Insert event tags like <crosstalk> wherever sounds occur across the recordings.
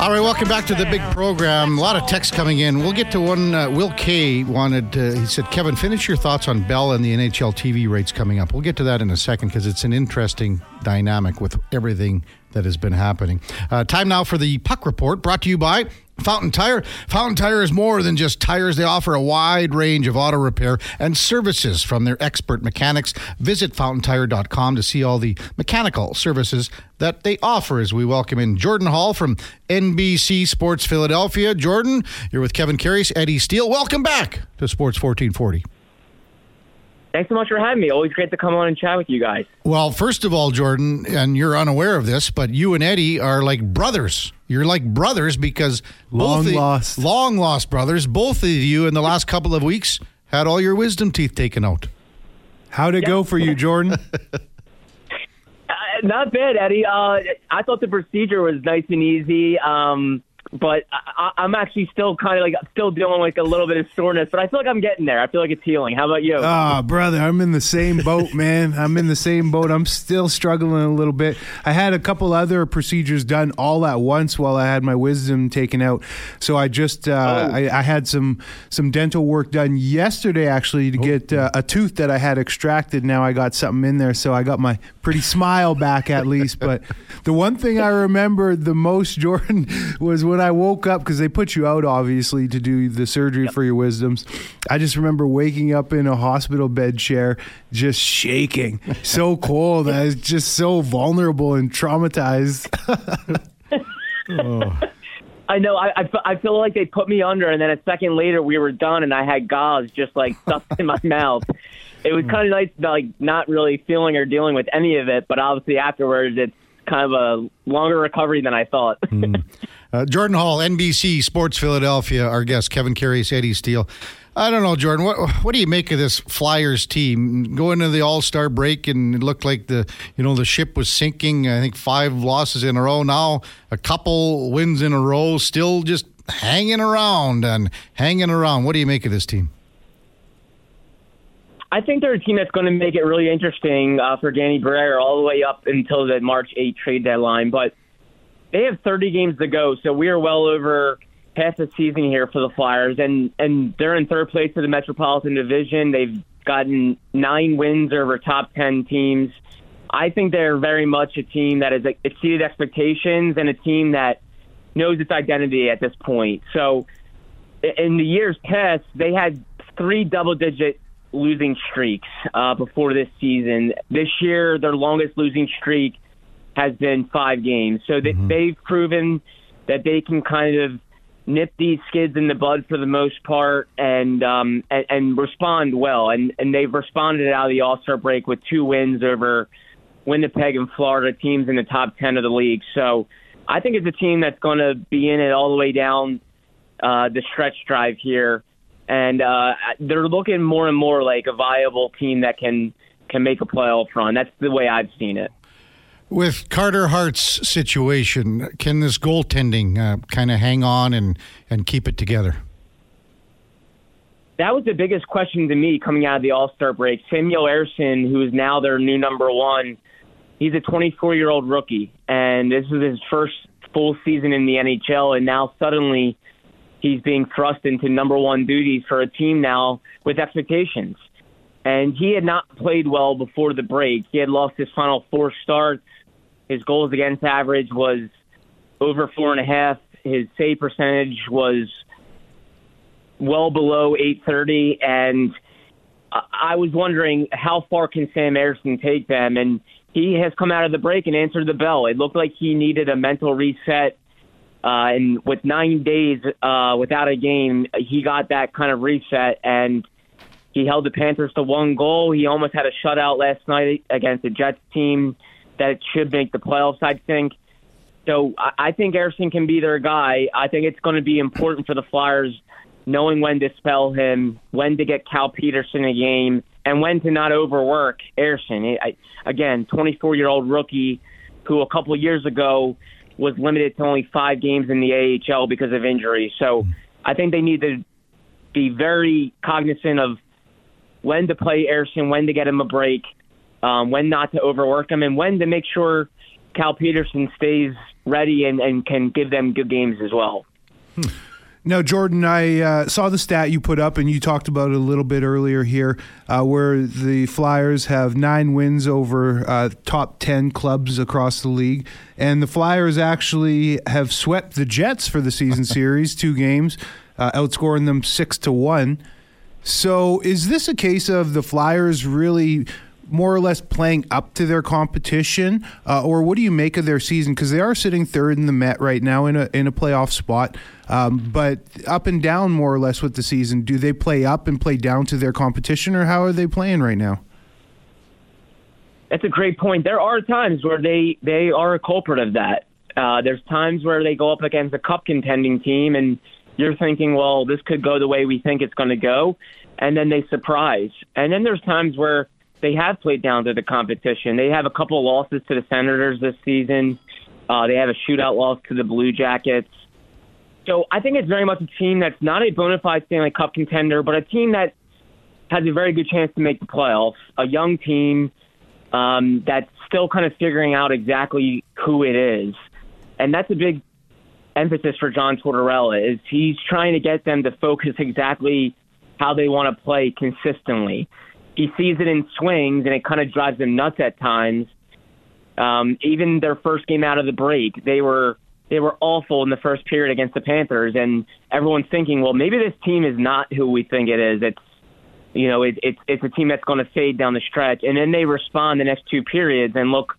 All right, welcome back to the big program. A lot of text coming in. We'll get to one. Uh, Will K wanted. To, he said, "Kevin, finish your thoughts on Bell and the NHL TV rates coming up." We'll get to that in a second because it's an interesting dynamic with everything that has been happening. Uh, time now for the puck report, brought to you by Fountain Tire. Fountain Tire is more than just tires. They offer a wide range of auto repair and services from their expert mechanics. Visit fountaintire.com to see all the mechanical services that they offer as we welcome in Jordan Hall from NBC Sports Philadelphia. Jordan, you're with Kevin Karius Eddie Steele. Welcome back to Sports 1440. Thanks so much for having me. Always great to come on and chat with you guys. Well, first of all, Jordan, and you're unaware of this, but you and Eddie are like brothers. You're like brothers because long both lost, long lost brothers. Both of you in the last couple of weeks had all your wisdom teeth taken out. How'd it go for you, Jordan? <laughs> uh, not bad, Eddie. Uh, I thought the procedure was nice and easy. Um, but I, I'm actually still kind of like still dealing with a little bit of soreness, but I feel like I'm getting there. I feel like it's healing. How about you? Ah, oh, brother, I'm in the same boat, <laughs> man. I'm in the same boat. I'm still struggling a little bit. I had a couple other procedures done all at once while I had my wisdom taken out. So I just uh, oh. I, I, had some some dental work done yesterday actually to oh. get uh, a tooth that I had extracted. Now I got something in there, so I got my pretty smile back at least. But the one thing I remember the most, <laughs> Jordan, was when I woke up because they put you out obviously to do the surgery yep. for your wisdoms. I just remember waking up in a hospital bed chair, just shaking, so <laughs> cold. I was just so vulnerable and traumatized. <laughs> oh. I know. I, I, I feel like they put me under, and then a second later we were done, and I had gauze just like stuffed in my <laughs> mouth. It was kind of nice, like not really feeling or dealing with any of it, but obviously afterwards it's kind of a longer recovery than I thought. mm. Uh, Jordan Hall, NBC Sports Philadelphia, our guest, Kevin Karius, Eddie Steele. I don't know, Jordan. What what do you make of this Flyers team going into the All Star break and it looked like the you know the ship was sinking? I think five losses in a row. Now a couple wins in a row, still just hanging around and hanging around. What do you make of this team? I think they're a team that's going to make it really interesting uh, for Danny Briere all the way up until the March 8 trade deadline. But they have 30 games to go, so we are well over half the season here for the Flyers, and and they're in third place in the Metropolitan Division. They've gotten nine wins over top 10 teams. I think they're very much a team that has exceeded expectations and a team that knows its identity at this point. So in the years past, they had three double-digit losing streaks uh, before this season. This year, their longest losing streak has been five games. So they, mm-hmm. they've proven that they can kind of nip these skids in the bud for the most part and um, and, and respond well. And, and they've responded out of the All Star break with two wins over Winnipeg and Florida teams in the top 10 of the league. So I think it's a team that's going to be in it all the way down uh, the stretch drive here and uh, they're looking more and more like a viable team that can can make a playoff run. That's the way I've seen it. With Carter Hart's situation, can this goaltending uh, kind of hang on and, and keep it together? That was the biggest question to me coming out of the All Star break. Samuel Ersson, who is now their new number one, he's a 24 year old rookie, and this is his first full season in the NHL, and now suddenly he's being thrust into number one duties for a team now with expectations. And he had not played well before the break. He had lost his final four starts. His goals against average was over four and a half. His save percentage was well below 830. And I was wondering how far can Sam Ersson take them? And he has come out of the break and answered the bell. It looked like he needed a mental reset uh, and with nine days uh, without a game, he got that kind of reset, and he held the Panthers to one goal. He almost had a shutout last night against the Jets team that should make the playoffs, I think. So I think Ersson can be their guy. I think it's going to be important for the Flyers knowing when to spell him, when to get Cal Petersen a game, and when to not overwork Ersson. I, again, 24 year old rookie who a couple years ago was limited to only five games in the AHL because of injury. So I think they need to be very cognizant of when to play Ersson, when to get him a break, um, when not to overwork them, and when to make sure Cal Petersen stays ready and, and can give them good games as well. Now, Jordan, I uh, saw the stat you put up, and you talked about it a little bit earlier here, uh, where the Flyers have nine wins over uh, top 10 clubs across the league. And the Flyers actually have swept the Jets for the season <laughs> series, two games, uh, outscoring them six to one. So, is this a case of the Flyers really more or less playing up to their competition, uh, or what do you make of their season? Because they are sitting third in the Met right now in a in a playoff spot, um, but up and down more or less with the season. Do they play up and play down to their competition, or how are they playing right now? That's a great point. There are times where they they are a culprit of that. Uh, there's times where they go up against a cup contending team, and you're thinking, well, this could go the way we think it's going to go, and then they surprise. And then there's times where they have played down to the competition. They have a couple of losses to the Senators this season. Uh, they have a shootout loss to the Blue Jackets. So I think it's very much a team that's not a bona fide Stanley Cup contender, but a team that has a very good chance to make the playoffs. A young team um, that's still kind of figuring out exactly who it is, and that's a big emphasis for John Tortorella. Is he's trying to get them to focus exactly how they want to play consistently he sees it in swings, and it kind of drives him nuts at times. Um, even their first game out of the break, they were they were awful in the first period against the Panthers, and everyone's thinking, well, maybe this team is not who we think it is. It's you know, it, it's it's a team that's going to fade down the stretch, and then they respond the next two periods and look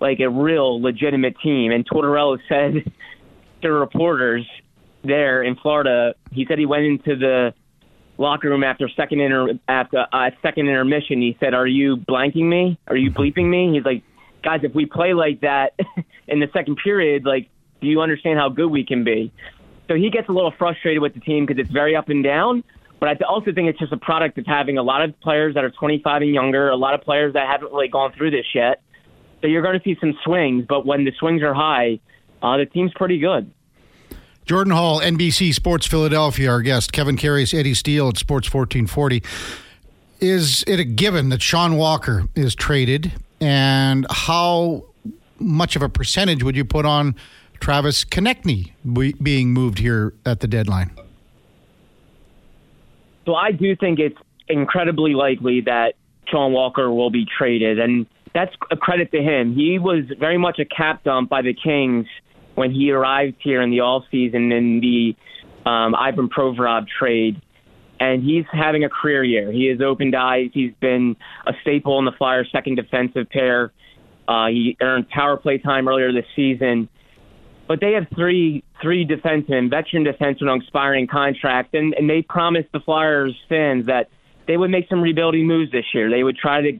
like a real legitimate team. And Tortorella <laughs> said to reporters there in Florida, he said he went into the locker room after second inter after uh, second intermission. He said, "Are you blanking me? Are you bleeping me?" He's like, "Guys, if we play like that <laughs> in the second period, like, do you understand how good we can be?" So he gets a little frustrated with the team because it's very up and down. But I also think it's just a product of having a lot of players that are 25 and younger, a lot of players that haven't really gone through this yet. So you're going to see some swings, but when the swings are high, uh, the team's pretty good. Jordan Hall, NBC Sports Philadelphia, our guest. Kevin Karius, Eddie Steele at Sports 1440. Is it a given that Sean Walker is traded? And how much of a percentage would you put on Travis Konecny being moved here at the deadline? So I do think it's incredibly likely that Sean Walker will be traded, and that's a credit to him. He was very much a cap dump by the Kings – when he arrived here in the off season in the um, Ivan Provorov trade, and he's having a career year. He has opened eyes. He's been a staple in the Flyers' second defensive pair. Uh, he earned power play time earlier this season. But they have three three defensemen, veteran defensemen on expiring contracts, and, and they promised the Flyers fans that they would make some rebuilding moves this year. They would try to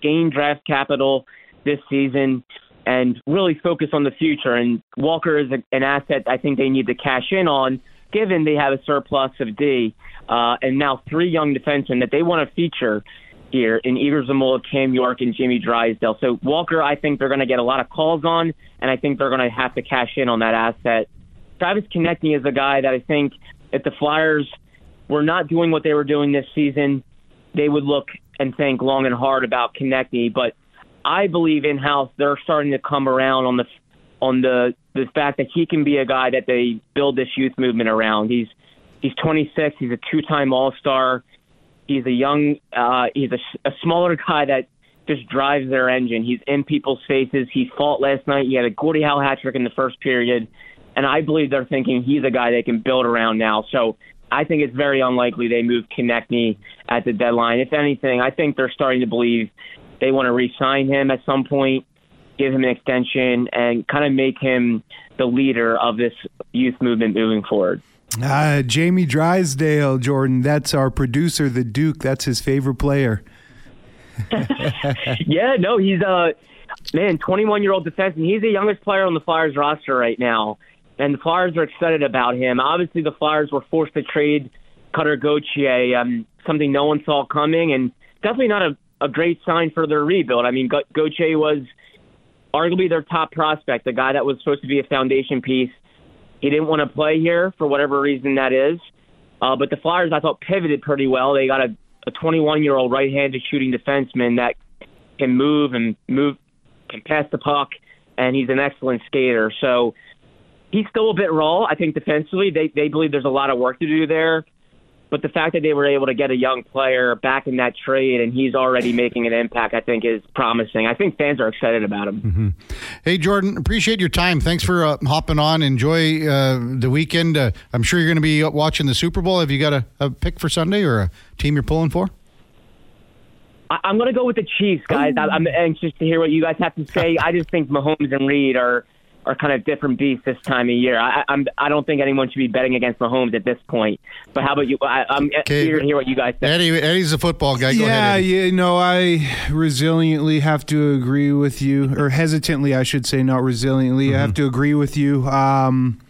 gain draft capital this season and really focus on the future. And Walker is a, an asset I think they need to cash in on, given they have a surplus of D uh, and now three young defensemen that they want to feature here in Egor Zamula, Cam York, and Jimmy Drysdale. So Walker, I think they're going to get a lot of calls on, and I think they're going to have to cash in on that asset. Travis Konecny is a guy that I think if the Flyers were not doing what they were doing this season, they would look and think long and hard about Konecny. But I believe in house they're starting to come around on the on the the fact that he can be a guy that they build this youth movement around. He's he's 26. He's a two-time All-Star. He's a young. Uh, he's a, a smaller guy that just drives their engine. He's in people's faces. He fought last night. He had a Gordie Howe hat trick in the first period, and I believe they're thinking he's a guy they can build around now. So I think it's very unlikely they move Konecny at the deadline. If anything, I think they're starting to believe they want to re-sign him at some point, give him an extension, and kind of make him the leader of this youth movement moving forward. Uh, Jamie Drysdale, Jordan, that's our producer, the Duke. That's his favorite player. <laughs> yeah, no, he's a man, 21 year old defenseman. He's the youngest player on the Flyers roster right now, and the Flyers are excited about him. Obviously, the Flyers were forced to trade Cutter Gauthier, um, something no one saw coming, and definitely not a a great sign for their rebuild. I mean, Gauthier was arguably their top prospect, the guy that was supposed to be a foundation piece. He didn't want to play here for whatever reason that is. Uh, but the Flyers, I thought, pivoted pretty well. They got a, a 21 year old right handed shooting defenseman that can move and move, can pass the puck, and he's an excellent skater. So he's still a bit raw. I think defensively, they they believe there's a lot of work to do there. But the fact that they were able to get a young player back in that trade and he's already making an impact, I think, is promising. I think fans are excited about him. Mm-hmm. Hey, Jordan, appreciate your time. Thanks for uh, hopping on. Enjoy uh, the weekend. Uh, I'm sure you're going to be watching the Super Bowl. Have you got a, a pick for Sunday or a team you're pulling for? I- I'm going to go with the Chiefs, guys. I- I'm anxious to hear what you guys have to say. <laughs> I just think Mahomes and Reid are are kind of different beasts this time of year. I, I'm I don't think anyone should be betting against Mahomes at this point. But how about you? I, I'm Okay. eager to hear what you guys say. Eddie, Eddie's a football guy. Go yeah, ahead. You know, I resiliently have to agree with you, or hesitantly, I should say, not resiliently. I have to agree with you. Um,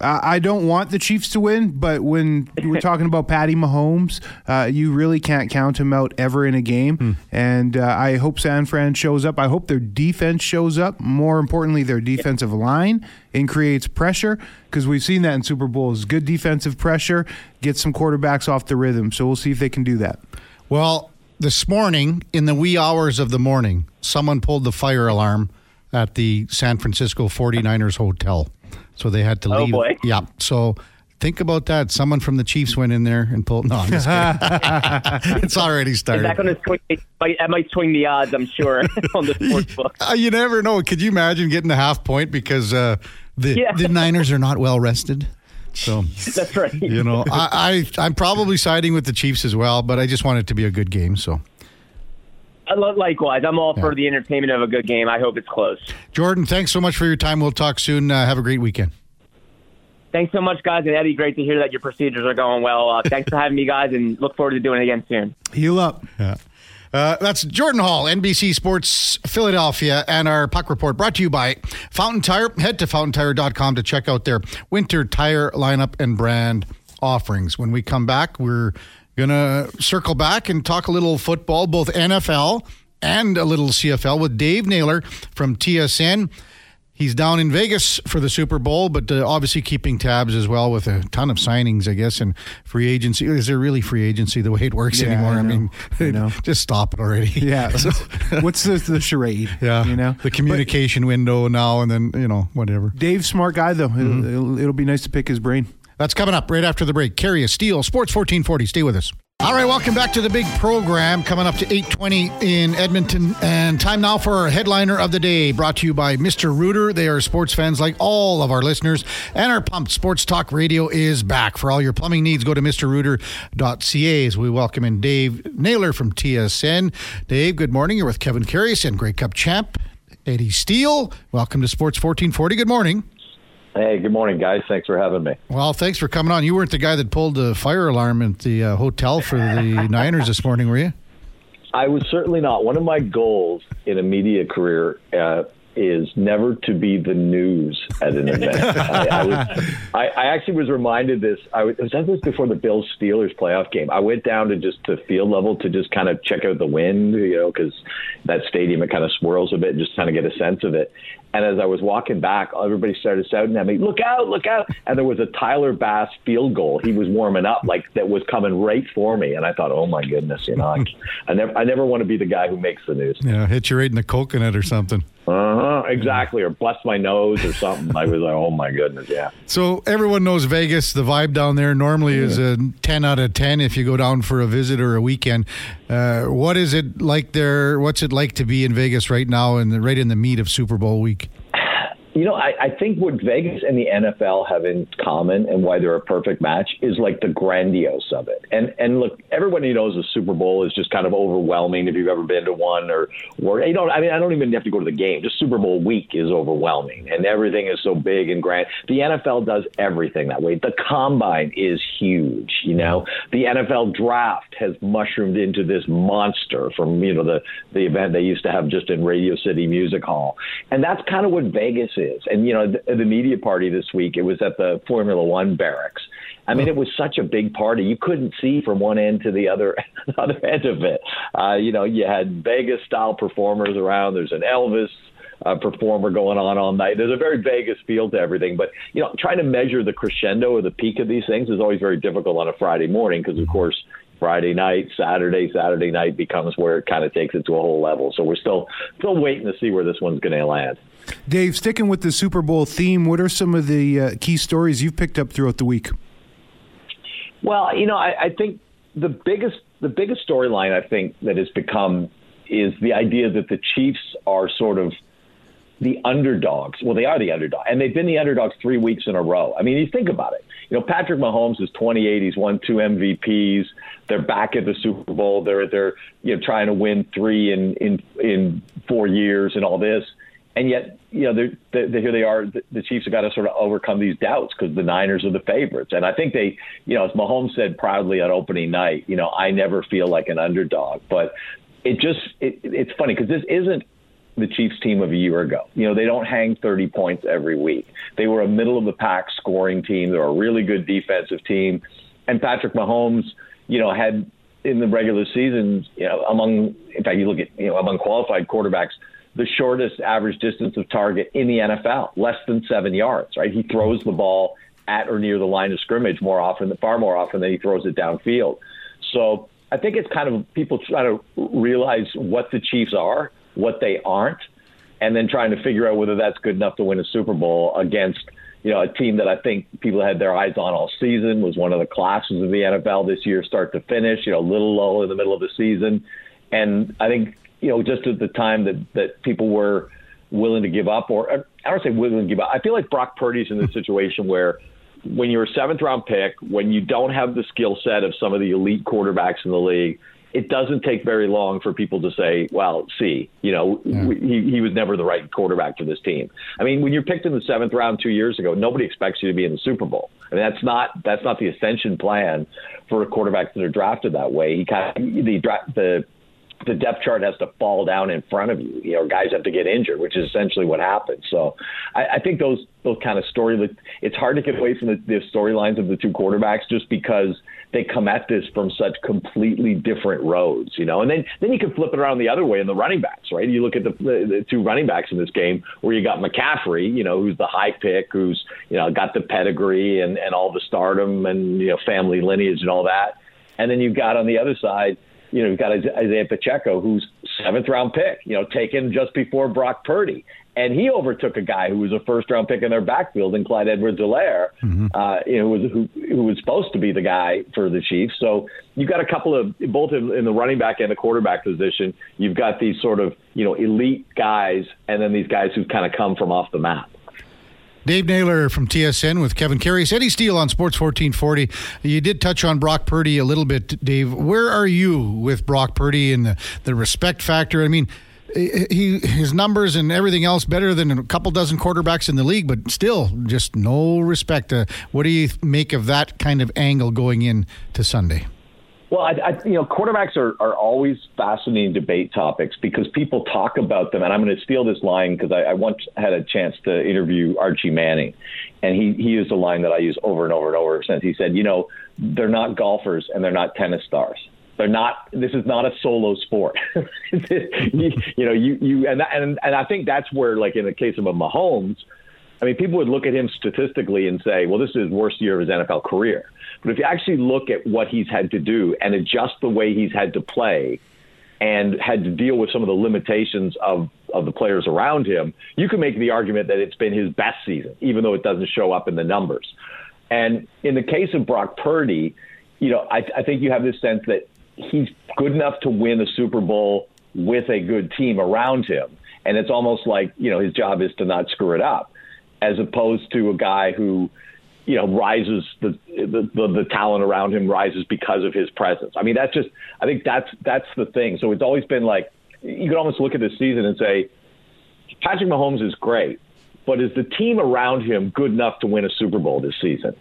I I don't want the Chiefs to win, but when we're <laughs> talking about Patty Mahomes, uh, you really can't count him out ever in a game. And uh, I hope San Fran shows up. I hope their defense shows up. More importantly, their defensive line and creates pressure because we've seen that in Super Bowls. Good defensive pressure gets some quarterbacks off the rhythm. So we'll see if they can do that. Well, this morning, in the wee hours of the morning, someone pulled the fire alarm at the San Francisco 49ers hotel. So they had to Oh, leave. boy. Yeah. So think about that. Someone from the Chiefs went in there and pulled. No, I'm just kidding. <laughs> it's already Is started. that going to swing? might- That might swing the odds, I'm sure, <laughs> on the sports book. <laughs> You never know. Could you imagine getting a half point because uh, the Yeah. the Niners are not well rested? So That's right. you know, I, I I'm probably siding with the Chiefs as well, but I just want it to be a good game. So Likewise, I'm all Yeah. for the entertainment of a good game. I hope it's close. Jordan, thanks so much for your time. We'll talk soon. Uh, have a great weekend. Thanks so much, guys. And Eddie, great to hear that your procedures are going well. Uh, thanks for having me, guys, and look forward to doing it again soon. Heal up. Yeah. Uh, that's Jordan Hall, NBC Sports Philadelphia, and our puck report brought to you by Fountain Tire. Head to fountaintire.com to check out their winter tire lineup and brand offerings. When we come back, we're going to circle back and talk a little football, both NFL and a little CFL with Dave Naylor from TSN. He's down in Vegas for the Super Bowl, but uh, obviously keeping tabs as well with a ton of signings, I guess, and free agency. Is there really free agency the way it works Yeah, anymore? I I, mean, I <laughs> know. just stop it already. Yeah. <laughs> So- What's the, the charade? yeah. You know? the communication window now and then, you know, whatever. Dave's smart guy, though. Mm-hmm. It'll, it'll, it'll be nice to pick his brain. That's coming up right after the break. Karius Steele, Sports 1440. Stay with us. All right, welcome back to the big program coming up to 8:20 in Edmonton and time now for our headliner of the day brought to you by Mr. Rooter. They are sports fans like all of our listeners and our pumped sports talk radio is back. For all your plumbing needs go to mrrooter.ca as we welcome in Dave Naylor from TSN. Dave, good morning. You're with Kevin Karius and Grey Cup champ Eddie Steele. Welcome to Sports 1440. Good morning. Hey, good morning, guys. Thanks for having me. Well, thanks for coming on. You weren't the guy that pulled the fire alarm at the uh, hotel for the <laughs> Niners this morning, were you? I was certainly not. One of my goals in a media career uh, is never to be the news at an event. <laughs> I, I, was, I, I actually was reminded this. I was, that was before the Bills Steelers playoff game. I went down to just to field level to just kind of check out the wind, you know, because that stadium it kind of swirls a bit, and just kind of get a sense of it. And as I was walking back, everybody started shouting at me, "Look out! Look out!" And there was a Tyler Bass field goal. He was warming up, like that was coming right for me. And I thought, "Oh my goodness!" You know, I, <laughs> I never, I never want to be the guy who makes the news. Yeah, hit you right in the coconut or something. Uh huh. Exactly. Or bust my nose or something. I was like, "Oh my goodness!" Yeah. So everyone knows Vegas. The vibe down there normally is a ten out of ten if you go down for a visit or a weekend. Uh, what is it like there? What's it like to be in Vegas right now and right in the meat of Super Bowl week? You know, I, I think what Vegas and the NFL have in common and why they're a perfect match is like the grandiose of it. And and look, everybody knows the Super Bowl is just kind of overwhelming if you've ever been to one or or you know, I mean, I don't even have to go to the game. Just Super Bowl week is overwhelming, and everything is so big and grand. The NFL does everything that way. The combine is huge. You know, the NFL draft has mushroomed into this monster from you know the the event they used to have just in Radio City Music Hall, and that's kind of what Vegas is. And you know, the, the media party this week it was at the Formula One barracks. I mean, it was such a big party. You couldn't see from one end to the other <laughs> other end of it. Uh, you know, you had Vegas style performers around. There's an Elvis uh, performer going on all night. There's a very Vegas feel to everything, but you know, trying to measure the crescendo or the peak of these things is always very difficult on a Friday morning because, of course, Friday night, Saturday, Saturday night becomes where it kind of takes it to a whole level. So we're still still waiting to see where this one's going to land. Dave, sticking with the Super Bowl theme, what are some of the uh, key stories you've picked up throughout the week? Well, you know, I, I think the biggest the biggest storyline I think that has become is the idea that the Chiefs are sort of the underdogs. Well, they are the underdog, and they've been the underdogs three weeks in a row. I mean, you think about it. You know, Patrick Mahomes is 28. He's won two MVPs. They're back at the Super Bowl. They're they're you know trying to win three in in in four years and all this, and yet you know they're, they're they here they are. The Chiefs have got to sort of overcome these doubts because the Niners are the favorites, and I think they you know as Mahomes said proudly on opening night, you know I never feel like an underdog, but it just it, it's funny because this isn't the Chiefs team of a year ago. You know, they don't hang 30 points every week. They were a middle of the pack scoring team. They're a really good defensive team. And Patrick Mahomes, you know, had in the regular season, you know, among, in fact, you look at, you know, among qualified quarterbacks, the shortest average distance of target in the NFL, less than seven yards, right? He throws the ball at or near the line of scrimmage more often, far more often than he throws it downfield. So I think it's kind of people trying to realize what the Chiefs are what they aren't, and then trying to figure out whether that's good enough to win a Super Bowl against you know a team that I think people had their eyes on all season was one of the classes of the NFL this year, start to finish. You know, a little low in the middle of the season, and I think you know just at the time that that people were willing to give up, or I don't say willing to give up. I feel like Brock Purdy's in this <laughs> situation where when you're a seventh round pick, when you don't have the skill set of some of the elite quarterbacks in the league, it doesn't take very long for people to say, well, see, you know, yeah. he, he was never the right quarterback for this team. I mean, when you're picked in the seventh round two years ago, nobody expects you to be in the Super Bowl. I mean, that's not that's not the ascension plan for quarterbacks that are drafted that way. He kind of the the the depth chart has to fall down in front of you. You know, guys have to get injured, which is essentially what happened. So, I, I think those those kind of story. It's hard to get away from the, the storylines of the two quarterbacks just because they come at this from such completely different roads, you know. And then then you can flip it around the other way in the running backs, right? You look at the, the, two running backs in this game where you got McCaffrey, you know, who's the high pick, who's you know got the pedigree and and all the stardom and you know family lineage and all that, and then you've got on the other side you know, you've got Isaiah Pacheco, who's seventh round pick, you know, taken just before Brock Purdy. And he overtook a guy who was a first round pick in their backfield in Clyde Edwards-Helaire, mm-hmm. uh, you know, who was, who, who was supposed to be the guy for the Chiefs. So you've got a couple of, both in, in the running back and the quarterback position, you've got these sort of, you know, elite guys and then these guys who've kind of come from off the map. Dave Naylor from TSN with Kevin Karius, Eddie Steele on Sports 1440. You did touch on Brock Purdy a little bit, Dave. Where are you with Brock Purdy and the, the respect factor? I mean, he his numbers and everything else better than a couple dozen quarterbacks in the league, but still just no respect. Uh, what do you make of that kind of angle going in to Sunday? Well, I, I, you know, quarterbacks are, are always fascinating debate topics because people talk about them. And I'm going to steal this line because I, I once had a chance to interview Archie Manning, and he he used a line that I use over and over and over since. He said, you know, they're not golfers and they're not tennis stars. They're not. This is not a solo sport. <laughs> you, you know, you you and and and I think that's where, like in the case of a Mahomes, I mean, people would look at him statistically and say, well, this is his worst year of his NFL career. But if you actually look at what he's had to do and adjust the way he's had to play and had to deal with some of the limitations of, of the players around him, you can make the argument that it's been his best season, even though it doesn't show up in the numbers. And in the case of Brock Purdy, you know, I, I think you have this sense that he's good enough to win a Super Bowl with a good team around him. And it's almost like, you know, his job is to not screw it up, as opposed to a guy who, you know, rises the, the the, the talent around him rises because of his presence. I mean, that's just I think that's that's the thing. So it's always been like you could almost look at this season and say Patrick Mahomes is great, but is the team around him good enough to win a Super Bowl this season?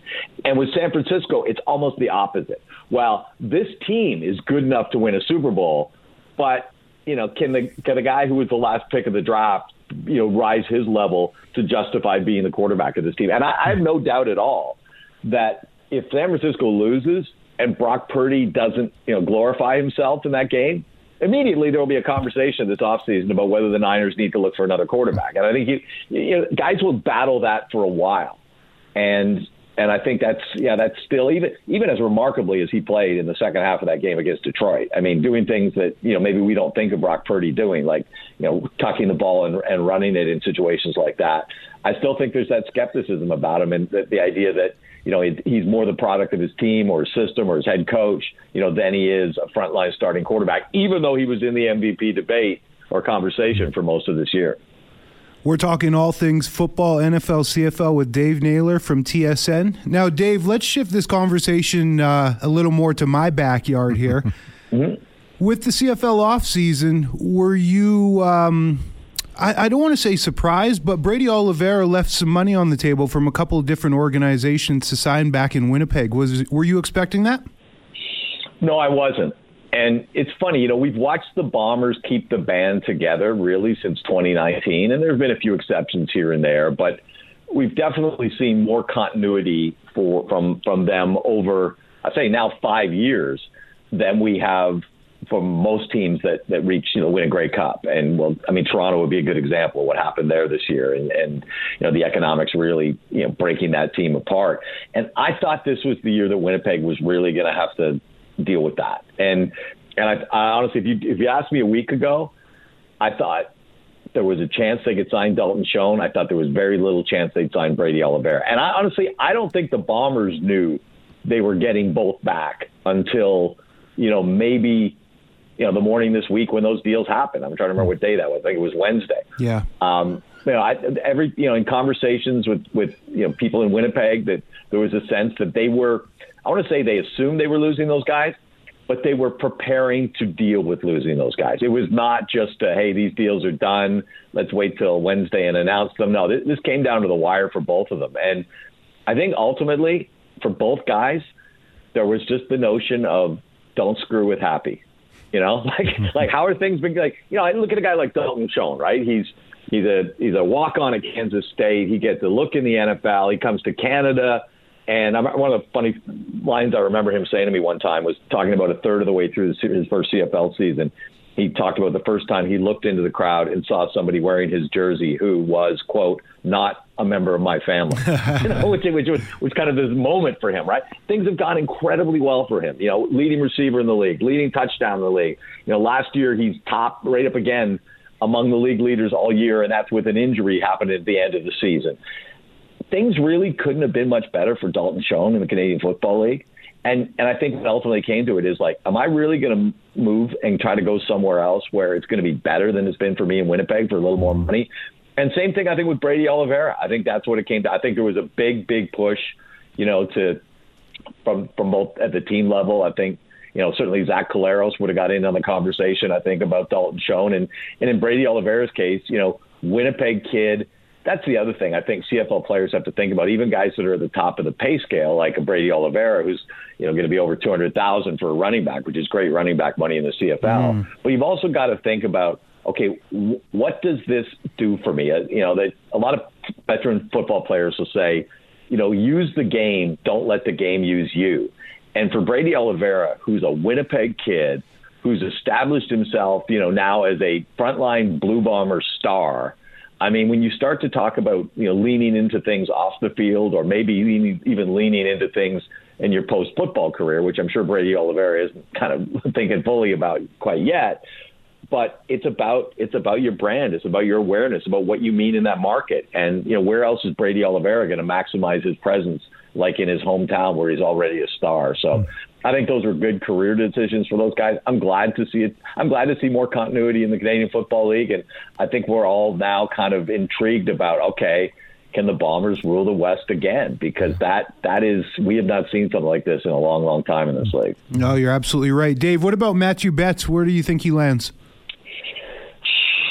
And with San Francisco, it's almost the opposite. Well, this team is good enough to win a Super Bowl, but you know, can the can the guy who was the last pick of the draft you know rise his level to justify being the quarterback of this team. And I, I have no doubt at all that if San Francisco loses and Brock Purdy doesn't you know glorify himself in that game, immediately there will be a conversation this offseason about whether the Niners need to look for another quarterback. And I think you, you know, guys will battle that for a while. And and I think that's yeah, that's still even even as remarkably as he played in the second half of that game against Detroit. I mean, doing things that you know maybe we don't think of Brock Purdy doing, like you know tucking the ball and, and running it in situations like that. I still think there's that skepticism about him, and the, the idea that you know he's more the product of his team or his system or his head coach, you know, than he is a frontline starting quarterback, even though he was in the MVP debate or conversation for most of this year. We're talking all things football, NFL, CFL with Dave Naylor from TSN. Now, Dave, let's shift this conversation uh, a little more to my backyard here. mm-hmm. <laughs> With the CFL offseason, were you, um, I, I, don't want to say surprised, but Brady Oliveira left some money on the table from a couple of different organizations to sign back in Winnipeg. Was Were you expecting that? No, I wasn't. And it's funny, you know, we've watched the Bombers keep the band together really since 2019, and there have been a few exceptions here and there, but we've definitely seen more continuity for from from them over, I say now five years than we have from most teams that that reach you know win a Grey Cup. And well, I mean Toronto would be a good example of what happened there this year, and and you know the economics really you know breaking that team apart. And I thought this was the year that Winnipeg was really going to have to deal with that. And and I, I honestly, if you if you asked me a week ago, I thought there was a chance they could sign Dalton Schoen. I thought there was very little chance they'd sign Brady Oliveira. And I honestly, I don't think the Bombers knew they were getting both back until you know maybe you know the morning this week when those deals happened. I'm trying to remember what day that was. I think it was Wednesday. Yeah. Um, you know, I, every you know in conversations with with you know people in Winnipeg that there was a sense that they were I want to say they assumed they were losing those guys, but they were preparing to deal with losing those guys. It was not just a, hey, these deals are done. Let's wait till Wednesday and announce them. No, this, this came down to the wire for both of them. And I think ultimately for both guys, there was just the notion of don't screw with happy. You know, <laughs> like mm-hmm. like how are things been like? You know, I look at a guy like Dalton Schoen, right? He's he's a he's a walk on at Kansas State. He gets a look in the NFL. He comes to Canada and I'm, one of the funny lines I remember him saying to me one time was talking about a third of the way through his first CFL season. He talked about the first time he looked into the crowd and saw somebody wearing his jersey who was, quote, not a member of my family, <laughs> you know, which, which was, was kind of this moment for him, right? Things have gone incredibly well for him. You know, leading receiver in the league, leading touchdown in the league. You know, last year he's top right up again among the league leaders all year, and that's with an injury happened at the end of the season things really couldn't have been much better for Dalton Schoen in the Canadian Football League. And and I think what ultimately came to it is like, am I really going to move and try to go somewhere else where it's going to be better than it's been for me in Winnipeg for a little more money? And same thing, I think with Brady Oliveira. I think that's what it came to. I think there was a big, big push, you know, to from from both at the team level. I think you know, certainly Zach Collaros would have got in on the conversation, I think, about Dalton Schoen. And, and in Brady Oliveira's case, you know, Winnipeg kid, that's the other thing I think CFL players have to think about. Even guys that are at the top of the pay scale, like a Brady Oliveira, who's you know going to be over two hundred thousand for a running back, which is great running back money in the CFL. Mm. But you've also got to think about okay, w- what does this do for me? Uh, you know, that a lot of veteran football players will say, you know, use the game, don't let the game use you. And for Brady Oliveira, who's a Winnipeg kid, who's established himself, you know, now as a frontline Blue Bomber star I mean, when you start to talk about you know leaning into things off the field, or maybe even leaning into things in your post football career, which I'm sure Brady Oliveira isn't kind of <laughs> thinking fully about quite yet. But it's about it's about your brand, it's about your awareness, about what you mean in that market, and you know where else is Brady Oliveira going to maximize his presence, like in his hometown where he's already a star. So I think those were good career decisions for those guys. I'm glad to see it. I'm glad to see more continuity in the Canadian Football League, and I think we're all now kind of intrigued about okay, can the Bombers rule the West again? Because that that is we have not seen something like this in a long, long time in this league. No, you're absolutely right, Dave. What about Mathieu Betts? Where do you think he lands?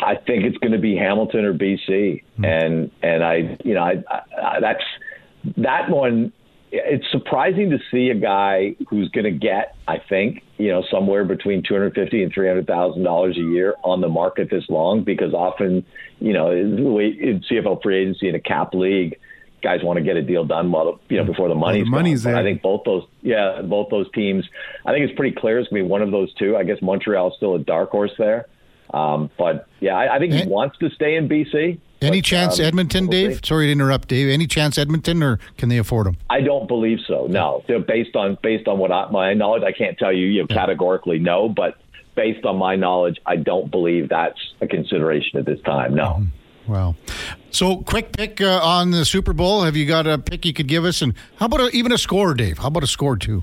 I think it's going to be Hamilton or BC, mm and and I, you know, I, I, that's that one it's surprising to see a guy who's going to get, I think, you know, somewhere between two hundred fifty and three hundred thousand dollars a year on the market this long, because often, you know, in CFL free agency in a cap league, guys want to get a deal done while you know before the money's, the money's there. I think both those, yeah, both those teams. I think it's pretty clear it's going to be one of those two. I guess Montreal's still a dark horse there. Um, but yeah, I, I think he wants to stay in BC. Any But, chance um, Edmonton, Dave? Sorry to interrupt, Dave. Any chance Edmonton, or can they afford them? I don't believe so. No, They're based on based on what I, my knowledge, I can't tell you, you know, categorically no, but based on my knowledge, I don't believe that's a consideration at this time. No. Wow. So, quick pick uh, on the Super Bowl. Have you got a pick you could give us? And how about a, even a score, Dave? How about a score too?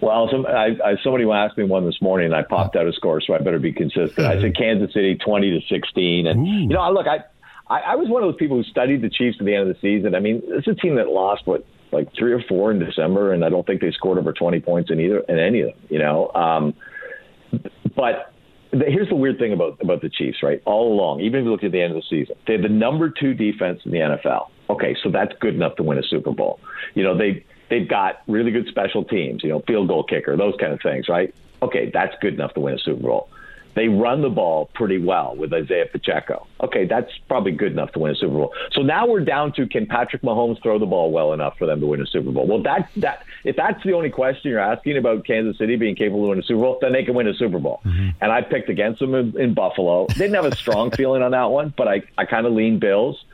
Well, some, I, I, somebody asked me one this morning, and I popped out a score, so I better be consistent. I said Kansas City twenty to sixteen, and you know, I look, I, I I was one of those people who studied the Chiefs at the end of the season. I mean, it's a team that lost what like three or four in December, and I don't think they scored over twenty points in either in any of them. You know, um, but the, here's the weird thing about about the Chiefs, right? All along, even if you look at the end of the season, they have the number two defense in the NFL. Okay, so that's good enough to win a Super Bowl. You know, they they've got really good special teams. You know, field goal kicker, those kind of things, right? Okay, that's good enough to win a Super Bowl. They run the ball pretty well with Isaiah Pacheco. Okay, that's probably good enough to win a Super Bowl. So now we're down to can Patrick Mahomes throw the ball well enough for them to win a Super Bowl? Well, that that if that's the only question you're asking about Kansas City being capable of winning a Super Bowl, then they can win a Super Bowl. Mm-hmm. And I picked against them in, in Buffalo. Didn't have a strong <laughs> feeling on that one, but I I kind of leaned Bills.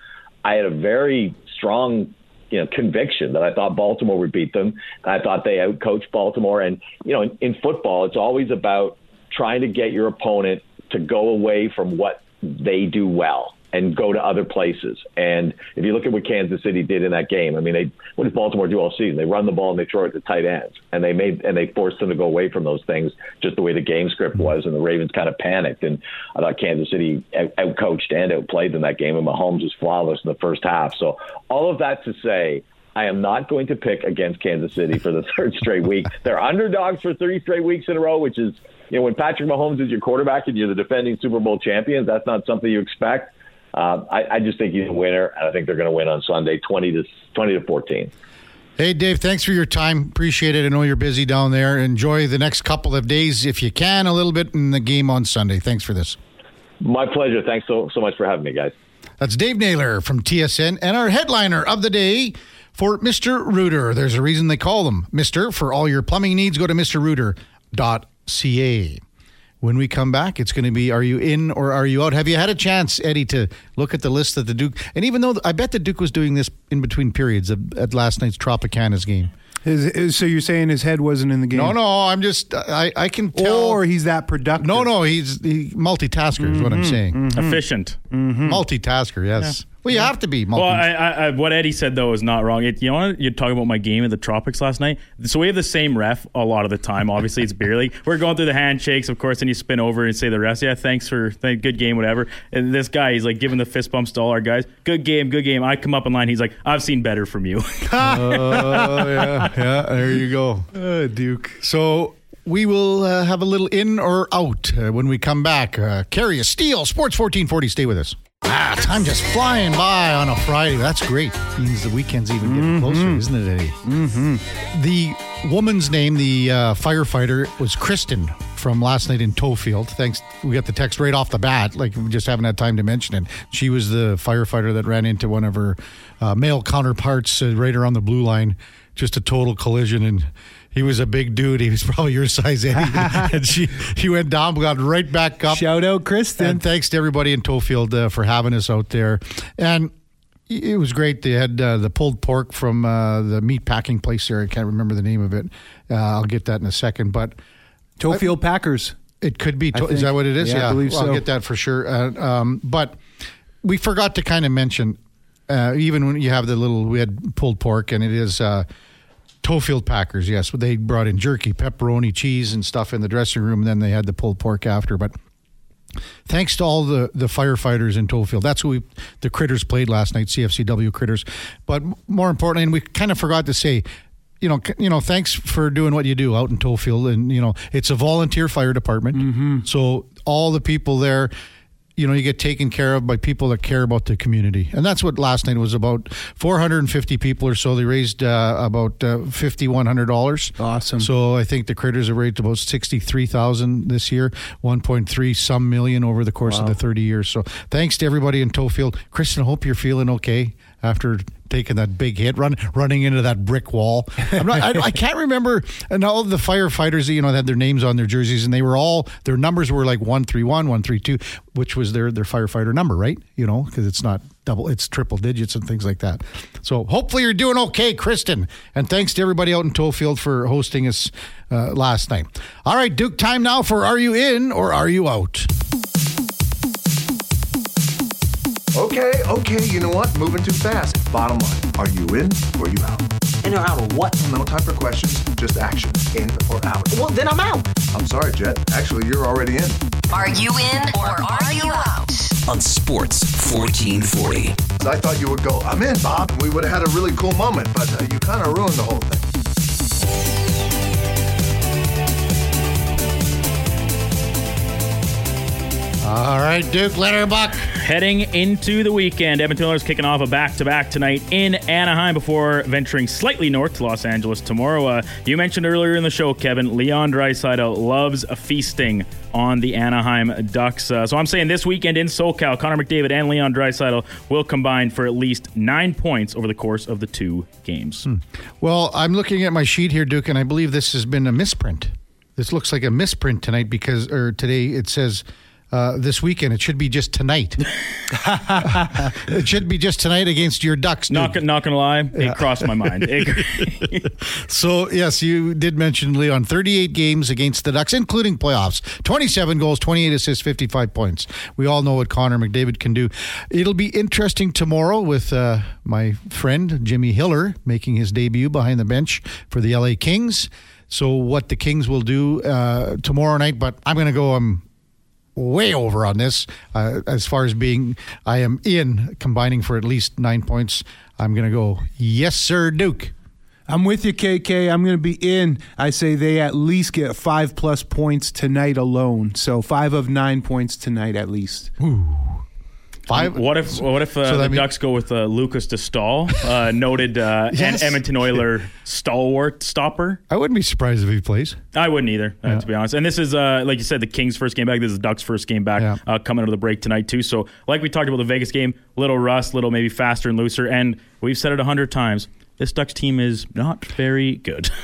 I had a very strong you know conviction that I thought Baltimore would beat them. I thought they outcoached Baltimore, and you know in, in football it's always about trying to get your opponent to go away from what they do well and go to other places. And if you look at what Kansas City did in that game, I mean, they what does Baltimore do all season? They run the ball and they throw it to tight ends, and they made and they forced them to go away from those things just the way the game script was, and the Ravens kind of panicked. And I thought Kansas City out- outcoached and outplayed them that game, and Mahomes was flawless in the first half. So all of that to say. I am not going to pick against Kansas City for the <laughs> third straight week. They're underdogs for three straight weeks in a row, which is, you know, when Patrick Mahomes is your quarterback and you're the defending Super Bowl champions, that's not something you expect. Uh, I, I just think he's a winner, and I think they're going to win on Sunday, twenty to twenty to fourteen. Hey, Dave, thanks for your time. Appreciate it. I know you're busy down there. Enjoy the next couple of days, if you can, a little bit in the game on Sunday. Thanks for this. My pleasure. Thanks so so much for having me, guys. That's Dave Naylor from TSN and our headliner of the day for Mr. Rooter. There's a reason they call them Mr. For all your plumbing needs, go to mrrooter.ca. When we come back, it's going to be Are you in or are you out? Have you had a chance, Eddie, to look at the list that the Duke, and even though I bet the Duke was doing this in between periods of, at last night's Tropicana's game. His, his- so you're saying his head wasn't in the game? No, no, I'm just, I, I can tell. Or he's that productive? no, no, he's he, multitasker, is what I'm mm-hmm. saying. Mm-hmm. Efficient. Mm-hmm. Multitasker, yes. Well, you have to be multi Well, I, I, I, what Eddie said though is not wrong. It, you know, you're talking about my game in the tropics last night. So we have the same ref a lot of the time. Obviously, it's beer league. We're going through the handshakes, of course, and you spin over and say the rest. Yeah, thanks for th- good game, whatever. And this guy, he's like giving the fist bumps to all our guys. Good game, good game. I come up in line. He's like, I've seen better from you. <laughs> Oh, yeah, yeah. There you go, uh, <laughs> Duke. So we will uh, have a little in or out uh, when we come back. Uh, Karius Steele. Sports fourteen forty. Stay with us. Ah, time just flying by on a Friday. That's great. Means the weekend's even getting closer, isn't it, Eddie? Mm-hmm. The woman's name, the uh, firefighter, was Kristen from last night in Tofield. Thanks, we got the text right off the bat. Like we just haven't had time to mention it. She was the firefighter that ran into one of her uh, male counterparts uh, right around the blue line. Just a total collision and. He was a big dude. He was probably your size, <laughs> and she, he went down, got right back up. Shout out, Kristen. And thanks to everybody in Tofield uh, for having us out there. And it was great. They had uh, the pulled pork from uh, the meat packing place there. I can't remember the name of it. Uh, I'll get that in a second. But Tofield Packers. it could be. To- is that what it is? yeah, I believe Well, so. I'll get that for sure. Uh, um, but we forgot to kind of mention, uh, even when you have the little, we had pulled pork, and it is uh, Tofield Packers. Yes, they brought in jerky, pepperoni, cheese, and stuff in the dressing room. And then they had the pulled pork after. But thanks to all the, the firefighters in Tofield. That's who we, the critters played last night, CFCW critters. But more importantly, and we kind of forgot to say, you know, you know, thanks for doing what you do out in Tofield, and you know, it's a volunteer fire department. Mm-hmm. So all the people there, you know, you get taken care of by people that care about the community, and that's what last night was about. Four hundred and fifty people or so. They raised uh, about uh, fifty one hundred dollars. Awesome. So I think the critters have raised about sixty three thousand this year, one point three some million over the course of the thirty years. So thanks to everybody in Tofield. Kristen, I hope you're feeling okay. After taking that big hit, run running into that brick wall. I'm not, I, I can't remember. And all the firefighters, you know, had their names on their jerseys, and they were all their numbers were like one three one, one three two, which was their their firefighter number, right? You know, because it's not double, it's triple digits and things like that. So hopefully you're doing okay, Kristen. And thanks to everybody out in Tofield for hosting us uh, last night. All right, Duke, time now for Are You In or Are You Out? Okay, okay, you know what? Moving too fast. Bottom line, are you in or are you out? In or out of what? No time for questions, just action. In or out? Well, then I'm out. I'm sorry, Jet. Actually, you're already in. Are you in or are you out? On Sports 1440. I thought you would go, I'm in, Bob, we would have had a really cool moment, but uh, you kind of ruined the whole thing. All right, Duke Letterbuck. Heading into the weekend, Edmonton Oilers kicking off a back-to-back tonight in Anaheim before venturing slightly north to Los Angeles tomorrow. Uh, you mentioned earlier in the show, Kevin, Leon Draisaitl loves a feasting on the Anaheim Ducks. Uh, so I'm saying this weekend in SoCal, Connor McDavid and Leon Draisaitl will combine for at least nine points over the course of the two games. Well, I'm looking at my sheet here, Duke, and I believe this has been a misprint. This looks like a misprint tonight because, or today, it says uh, this weekend. It should be just tonight. <laughs> it should be just tonight against your Ducks. Duke. Not, not gonna lie, it crossed my mind. <laughs> So, yes, you did mention Leon. 38 games against the Ducks, including playoffs. 27 goals, 28 assists, 55 points. We all know what Connor McDavid can do. It'll be interesting tomorrow with uh, my friend Jimmy Hiller making his debut behind the bench for the LA Kings. So, what the Kings will do uh, tomorrow night, but I'm going to go. Um, way over on this uh, as far as being I am in combining for at least nine points. I'm going to go yes, sir, Duke. I'm with you, KK. I'm going to be in. I say they at least get five plus points tonight alone. So five of nine points tonight at least. Five. What if what if uh, So the mean- Ducks go with uh, Lukas Dostal, uh, <laughs> noted uh, Yes. and Edmonton Oiler <laughs> stalwart stopper? I wouldn't be surprised if he plays. I wouldn't either, uh, Yeah. to be honest. And this is, uh, like you said, the Kings' first game back. This is Ducks' first game back Yeah. uh, coming out of the break tonight, too. So, like we talked about the Vegas game, little rust, little maybe faster and looser. And we've said it a hundred times this Ducks team is not very good. <laughs>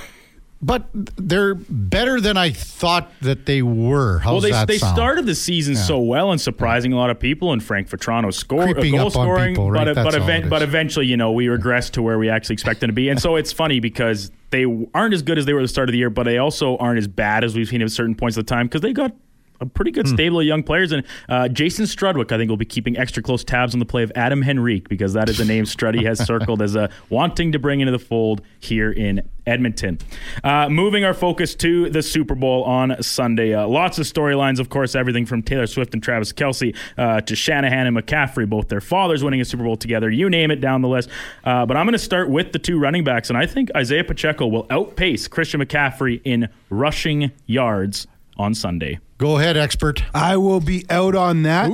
But they're better than I thought that they were. How's well, they, that they sound? started the season Yeah. so well and surprising a lot of people, and Frank Vatrano scored uh, Creeping goal up on scoring, people, right? but uh, That's but, event, but eventually, you know, we regressed to where we actually expect them to be, and so it's funny because they aren't as good as they were at the start of the year, but they also aren't as bad as we've seen at certain points of the time because they got a pretty good stable of young players. And uh, Jason Strudwick, I think, will be keeping extra close tabs on the play of Adam Henrique because that is a name Struddy has <laughs> circled as a wanting to bring into the fold here in Edmonton. Uh, moving our focus to the Super Bowl on Sunday. Uh, lots of storylines, of course, everything from Taylor Swift and Travis Kelce uh, to Shanahan and McCaffrey, both their fathers winning a Super Bowl together. You name it down the list. Uh, but I'm going to start with the two running backs, and I think Isaiah Pacheco will outpace Christian McCaffrey in rushing yards on Sunday. Go ahead, expert. I will be out on that.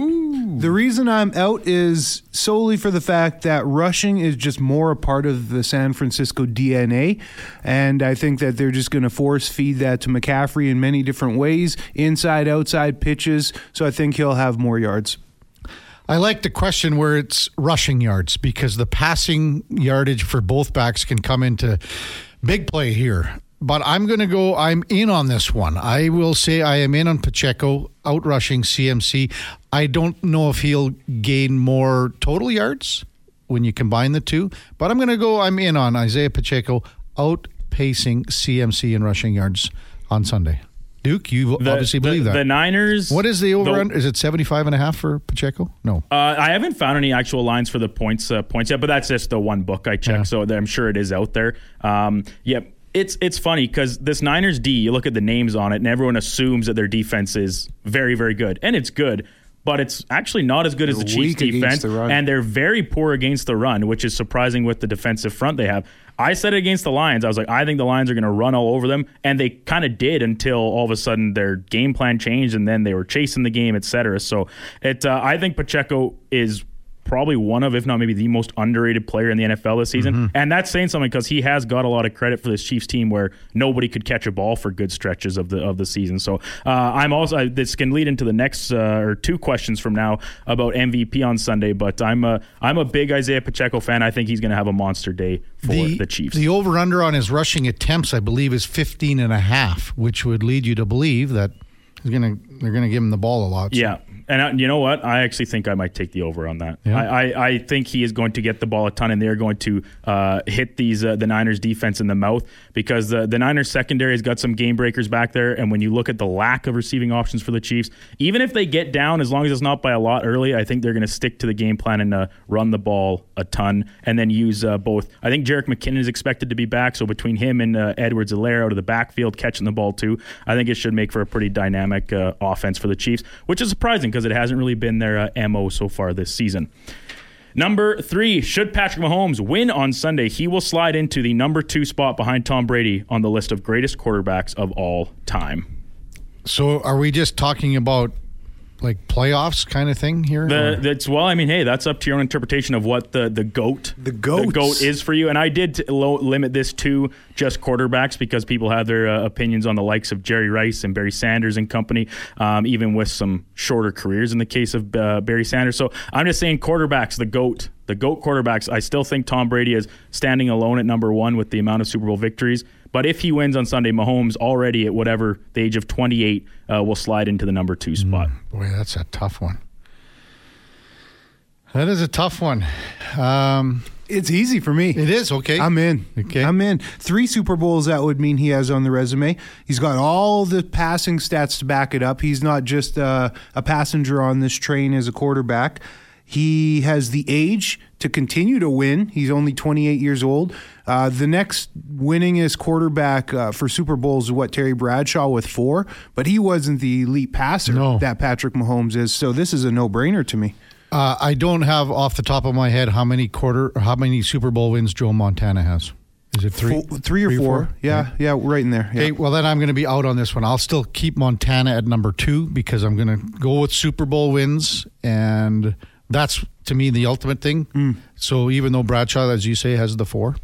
The reason I'm out is solely for the fact that rushing is just more a part of the San Francisco DNA. And I think that they're just going to force feed that to McCaffrey in many different ways inside, outside pitches. So I think he'll have more yards. I like the question where it's rushing yards because the passing yardage for both backs can come into big play here. But I'm going to go, I'm in on this one. I will say I am in on Pacheco outrushing CMC. I don't know if he'll gain more total yards when you combine the two, but I'm going to go, I'm in on Isaiah Pacheco outpacing CMC in rushing yards on Sunday. Duke, you The- obviously the- believe that. The Niners. what is the over the- under? Is it 75 and a half for Pacheco? No. Uh, I haven't found any actual lines for the points uh, points yet, but that's just the one book I checked, Yeah. so I'm sure it is out there. Um, yeah, it's it's funny because this Niners D, you look at the names on it, and everyone assumes that their defense is very very good, and it's good. But it's actually not as good as the They're Chiefs' defense, the and they're very poor against the run, which is surprising with the defensive front they have. I said it against the Lions. I was like, I think the Lions are going to run all over them, and they kind of did until all of a sudden their game plan changed, and then they were chasing the game, etc. So, it uh, I think Pacheco is probably one of, if not maybe the most underrated player in the NFL this season. Mm-hmm. And that's saying something because he has got a lot of credit for this Chiefs team where nobody could catch a ball for good stretches of the of the season. So uh, I'm also I, this can lead into the next uh, or two questions from now about MVP on Sunday. But I'm a I'm a big Isaiah Pacheco fan. I think he's going to have a monster day for the, Chiefs. The over under on his rushing attempts, I believe, is 15 and a half, which would lead you to believe that he's gonna they're gonna give him the ball a lot. So- Yeah. And uh, you know what? I actually think I might take the over on that. Yeah. I, I, I think he is going to get the ball a ton, and they're going to uh, hit these uh, the Niners defense in the mouth because the the Niners secondary has got some game breakers back there. And when you look at the lack of receiving options for the Chiefs, even if they get down, as long as it's not by a lot early, I think they're going to stick to the game plan and uh, run the ball a ton, and then use uh, both. I think Jerick McKinnon is expected to be back, so between him and uh, Edwards-Helaire out of the backfield catching the ball too, I think it should make for a pretty dynamic uh, offense for the Chiefs, which is surprising because it hasn't really been their uh, mo so far this season. Number three, should Patrick Mahomes win on Sunday, he will slide into the number two spot behind Tom Brady on the list of greatest quarterbacks of all time. So are we just talking about like playoffs kind of thing here? The, that's well, I mean, hey, that's up to your own interpretation of what the the goat The goats. goat is for you. And I did lo- limit this to just quarterbacks because people have their uh, opinions on the likes of Jerry Rice and Barry Sanders and company, um, even with some shorter careers in the case of uh, Barry Sanders. So I'm just saying quarterbacks, the goat. The GOAT quarterbacks, I still think Tom Brady is standing alone at number one with the amount of Super Bowl victories. But if he wins on Sunday, Mahomes already at whatever the age of 28 uh, will slide into the number two spot. Boy, that's a tough one. That is a tough one. Um, It's easy for me. it is okay. I'm in. Okay. I'm in. Three Super Bowls that would mean he has on the resume. He's got all the passing stats to back it up. He's not just uh, a passenger on this train as a quarterback. He has the age to continue to win. He's only 28 years old. Uh, the next winningest quarterback uh, for Super Bowls is what Terry Bradshaw with four, but he wasn't the elite passer No. that Patrick Mahomes is. So this is a no-brainer to me. Uh, I don't have off the top of my head how many quarter, how many Super Bowl wins Joe Montana has. Is it three, Four- three or four. Yeah, yeah, right in there. Yeah. Okay, well then I'm going to be out on this one. I'll still keep Montana at number two because I'm going to go with Super Bowl wins, and that's to me the ultimate thing. So even though Bradshaw, as you say, has the four,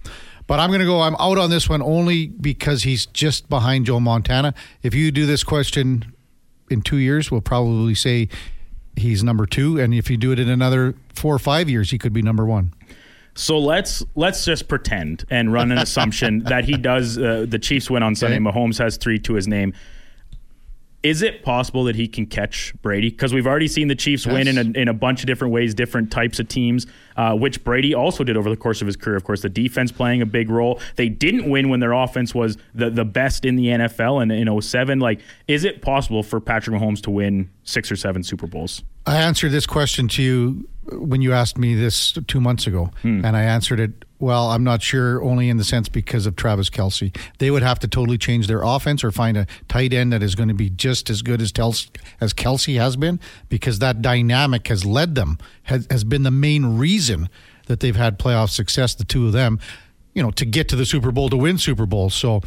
but I'm going to go. I'm out on this one only because he's just behind Joe Montana. If you do this question in two years, we'll probably say he's number two, and if you do it in another four or five years, he could be number one. So let's let's just pretend and run an assumption <laughs> that he does. Uh, the Chiefs win on Sunday. Okay. Mahomes has three to his name. Is it possible that he can catch Brady? Because we've already seen the Chiefs win in a, in a bunch of different ways, different types of teams, uh, which Brady also did over the course of his career. Of course, the defense playing a big role. They didn't win when their offense was the, the best in the NFL in, in 07. Like, is it possible for Patrick Mahomes to win six or seven Super Bowls? I answered this question to you when you asked me this two months ago, and I answered it. Well, I'm not sure, only in the sense because of Travis Kelce. They would have to totally change their offense or find a tight end that is going to be just as good as as Kelce has been, because that dynamic has led them has, has been the main reason that they've had playoff success. The two of them, you know, to get to the Super Bowl to win Super Bowl. So,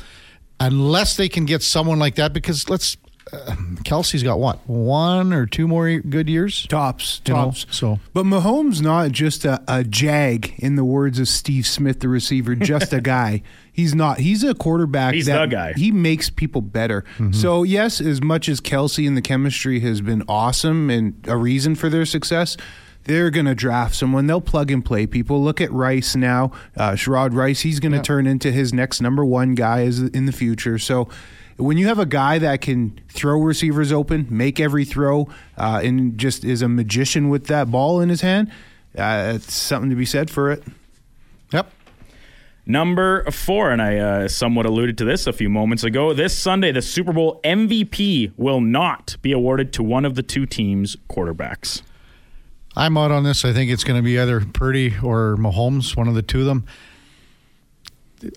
unless they can get someone like that, because let's. Uh, Kelce's got what one or two more good years. Tops, You know, tops. so- but Mahomes not just a, a jag, in the words of Steve Smith, the receiver, just a <laughs> guy. He's not. He's a quarterback. He's that the guy. He makes people better. So yes, as much as Kelce and the chemistry has been awesome and a reason for their success. They're going to draft someone. They'll plug and play people. Look at Rice now. Uh, Sherrod Rice, he's going to turn into his next number one guy as in the future. So when you have a guy that can throw receivers open, make every throw, uh, and just is a magician with that ball in his hand, uh, it's something to be said for it. Yep. Number four, and I uh, somewhat alluded to this a few moments ago. This Sunday, the Super Bowl MVP will not be awarded to one of the two teams' quarterbacks. I'm out on this. I think it's going to be either Purdy or Mahomes, one of the two of them.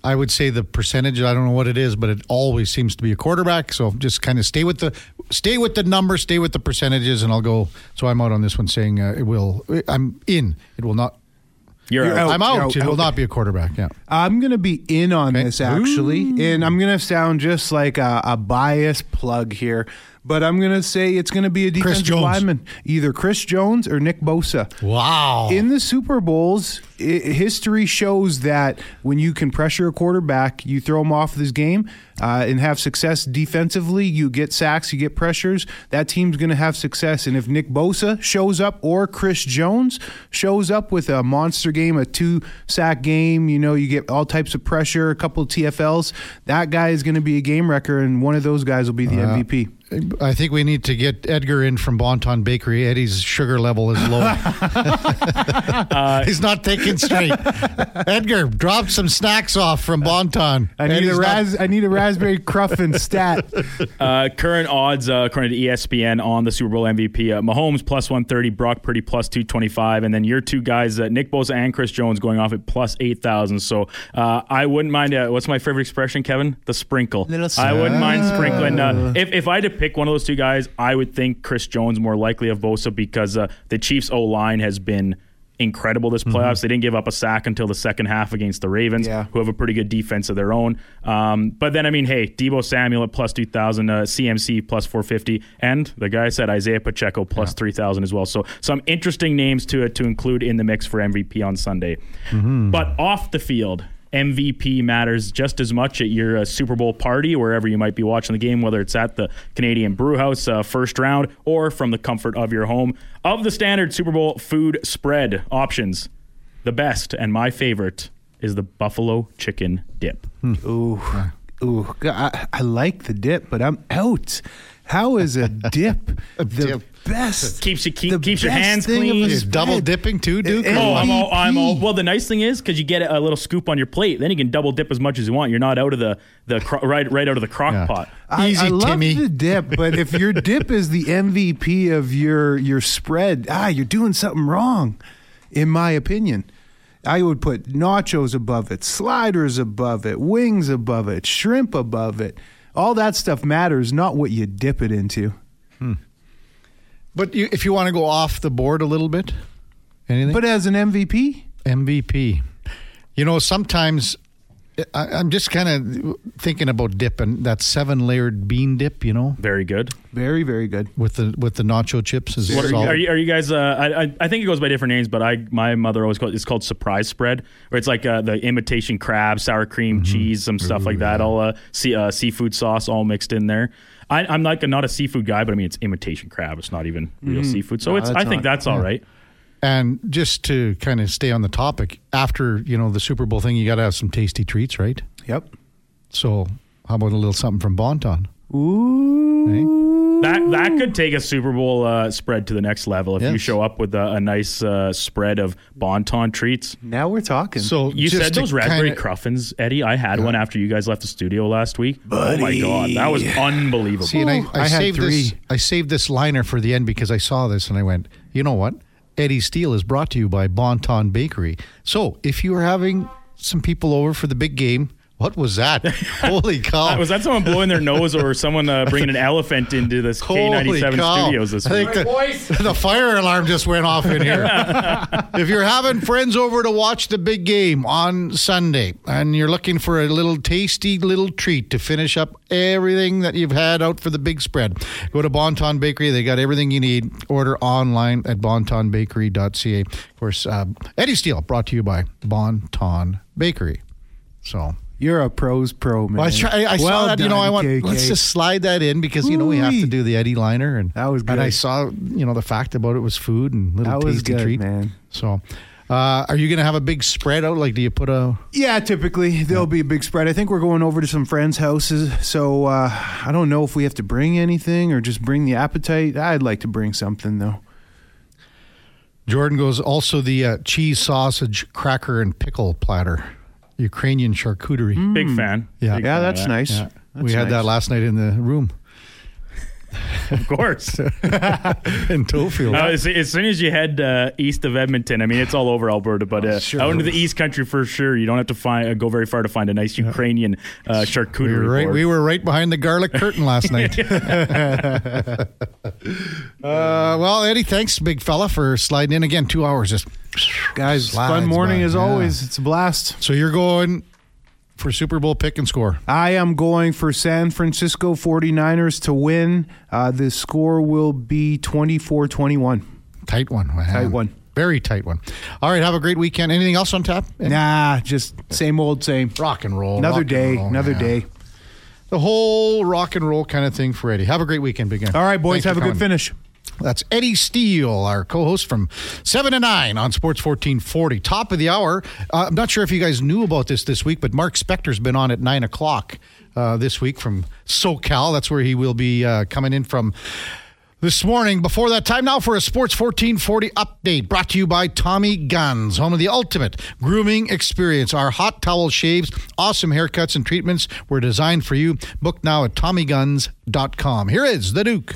I would say the percentage. I don't know what it is, but it always seems to be a quarterback. So just kind of stay with the stay with the number, stay with the percentages, and I'll go. So I'm out on this one, saying uh, it will. I'm in. It will not. You're, You're out. out. I'm out. out, It will out. not be a quarterback. Yeah. I'm going to be in on Okay. this actually, and I'm going to sound just like a, a biased plug here. But I'm going to say it's going to be a defensive Jones. lineman, either Chris Jones or Nick Bosa. Wow. In the Super Bowls, i- history shows that when you can pressure a quarterback, you throw him off this game uh, and have success defensively. You get sacks, you get pressures. That team's going to have success. And if Nick Bosa shows up or Chris Jones shows up with a monster game, a two sack game, you know, you get all types of pressure, a couple of TFLs. That guy is going to be a game wrecker, and one of those guys will be the MVP. I think we need to get Edgar in from Bonton Bakery. Eddie's sugar level is low. <laughs> He's not thinking straight. Edgar, drop some snacks off from Bonton. I need Eddie's a not- I need a raspberry cruffin stat. Uh, current odds, uh, according to ESPN, on the Super Bowl MVP: uh, Mahomes plus one thirty, Brock Purdy plus two twenty five, and then your two guys, uh, Nick Bosa and Chris Jones, going off at plus eight thousand. So uh, I wouldn't mind. Uh, what's my favorite expression, Kevin? The sprinkle. Little I wouldn't mind sprinkling. Uh, if if I had to pick one of those two guys, I would think Chris Jones more likely of Bosa because uh, the Chiefs' O line has been. Incredible this playoffs. They didn't give up a sack until the second half against the Ravens, Yeah. who have a pretty good defense of their own. Um, but then, I mean, hey, Deebo Samuel at plus 2,000, uh, CMC plus 450, and the guy said Isaiah Pacheco plus 3,000 as well. So some interesting names to to include in the mix for MVP on Sunday. But off the field, MVP matters just as much at your uh, Super Bowl party, wherever you might be watching the game, whether it's at the Canadian Brewhouse uh, first round or from the comfort of your home. Of the standard Super Bowl food spread options, the best and my favorite is the buffalo chicken dip. Ooh, ooh, I, I like the dip, but I'm out. How is a dip <laughs> the dip. best? Keeps you keep, the keeps your hands clean. Is double dipping too, dude? Eh, Oh. I'm all, I'm all. Well, the nice thing is because you get a little scoop on your plate, then you can double dip as much as you want. You're not out of the the cro- right right out of the crock Yeah. pot. I, Easy, I love Timmy. the dip, but if your <laughs> dip is the MVP of your your spread, ah, you're doing something wrong, in my opinion. I would put nachos above it, sliders above it, wings above it, shrimp above it. All that stuff matters, not what you dip it into. Hmm. But you, if you want to go off the board a little bit, anything? But as an MVP, MVP. You know, sometimes I, I'm just kind of thinking about dip and that seven layered bean dip. You know, Very good. very, very good. with the with the nacho chips. Is What are, you, are you? Are you guys? Uh, I, I I think it goes by different names, but I my mother always called it's called surprise spread, where it's like uh, the imitation crab, sour cream, cheese, some stuff like that, all uh, sea, uh, seafood sauce all mixed in there. I, I'm like a, not a seafood guy, but I mean it's imitation crab. It's not even real seafood, so No, it's. I think not- that's all right. And just to kind of stay on the topic, after you know the Super Bowl thing, you got to have some tasty treats, right? Yep. So how about a little something from Bonton? Ooh. That that could take a Super Bowl uh, spread to the next level if you show up with a, a nice uh, spread of Bonton treats. Now we're talking. So You said those raspberry kinda- cruffins, Eddie. I had one after you guys left the studio last week. Oh my god, that was unbelievable. See, and I, I, I had saved this. three. I saved this liner for the end because I saw this and I went, you know what? Eddie Steele is brought to you by Bonton Bakery. So if you are having some people over for the big game, what was that? Holy <laughs> cow! was that someone blowing their nose or someone uh, bringing an elephant into this K97 studios this I week? think the, the fire alarm just went off in here. <laughs> if you're having friends over to watch the big game on Sunday and you're looking for a little tasty little treat to finish up everything that you've had out for the big spread, go to Bonton Bakery. They got everything you need. Order online at bontonbakery.ca. Of course, uh, Eddie Steele brought to you by Bonton Bakery. So. You're a pros pro, man. Well, I, try, I, I saw Well that. You know, I want KK. let's just slide that in because you know we have to do the Eddie liner, and That was good. And I saw you know the fact about it was food and little That was tasty good, treat. man. So, uh, are you going to have a big spread out? Like, do you put a? Yeah, typically there'll be a big spread. I think we're going over to some friends' houses, so uh, I don't know if we have to bring anything or just bring the appetite. I'd like to bring something though. Jordan goes also the uh, cheese sausage cracker and pickle platter, Ukrainian charcuterie. Big mm. fan. Yeah. Big Yeah, fan of that's that. nice. Yeah, That's we had that last night in the room Of course. <laughs> in Tofield. Uh, as, as soon as you head uh, east of Edmonton, I mean, it's all over Alberta, but uh, Sure. out into the East Country for sure. You don't have to find uh, go very far to find a nice Ukrainian uh, we charcuterie were right. We were right behind the garlic curtain last <laughs> night. <laughs> uh, well, Eddie, thanks, big fella, for sliding in again. Two hours, just Guys, Slides fun morning by, as yeah. always. It's a blast. So you're going for Super Bowl pick and score. I am going for San Francisco 49ers to win. Uh, the score will be 24 21. Tight one. man. Tight one. Very tight one. All right, have a great weekend. Anything else on tap? Nah, just same old same. Rock and roll. Another rock day, roll, another yeah. day. The whole rock and roll kind of thing for Eddie. Have a great weekend, Big N. All right, boys, Thanks have a good finish. That's Eddie Steele, our co-host from seven to nine on Sports fourteen forty. Top of the hour. Uh, I'm not sure if you guys knew about this this week, but Mark Spector's been on at nine o'clock uh, this week from SoCal. That's where he will be uh, coming in from. This morning, before that time now for a Sports 1440 update brought to you by Tommy Guns, home of the ultimate grooming experience. Our hot towel shaves, awesome haircuts and treatments were designed for you. Book now at TommyGuns.com. Here is the Duke.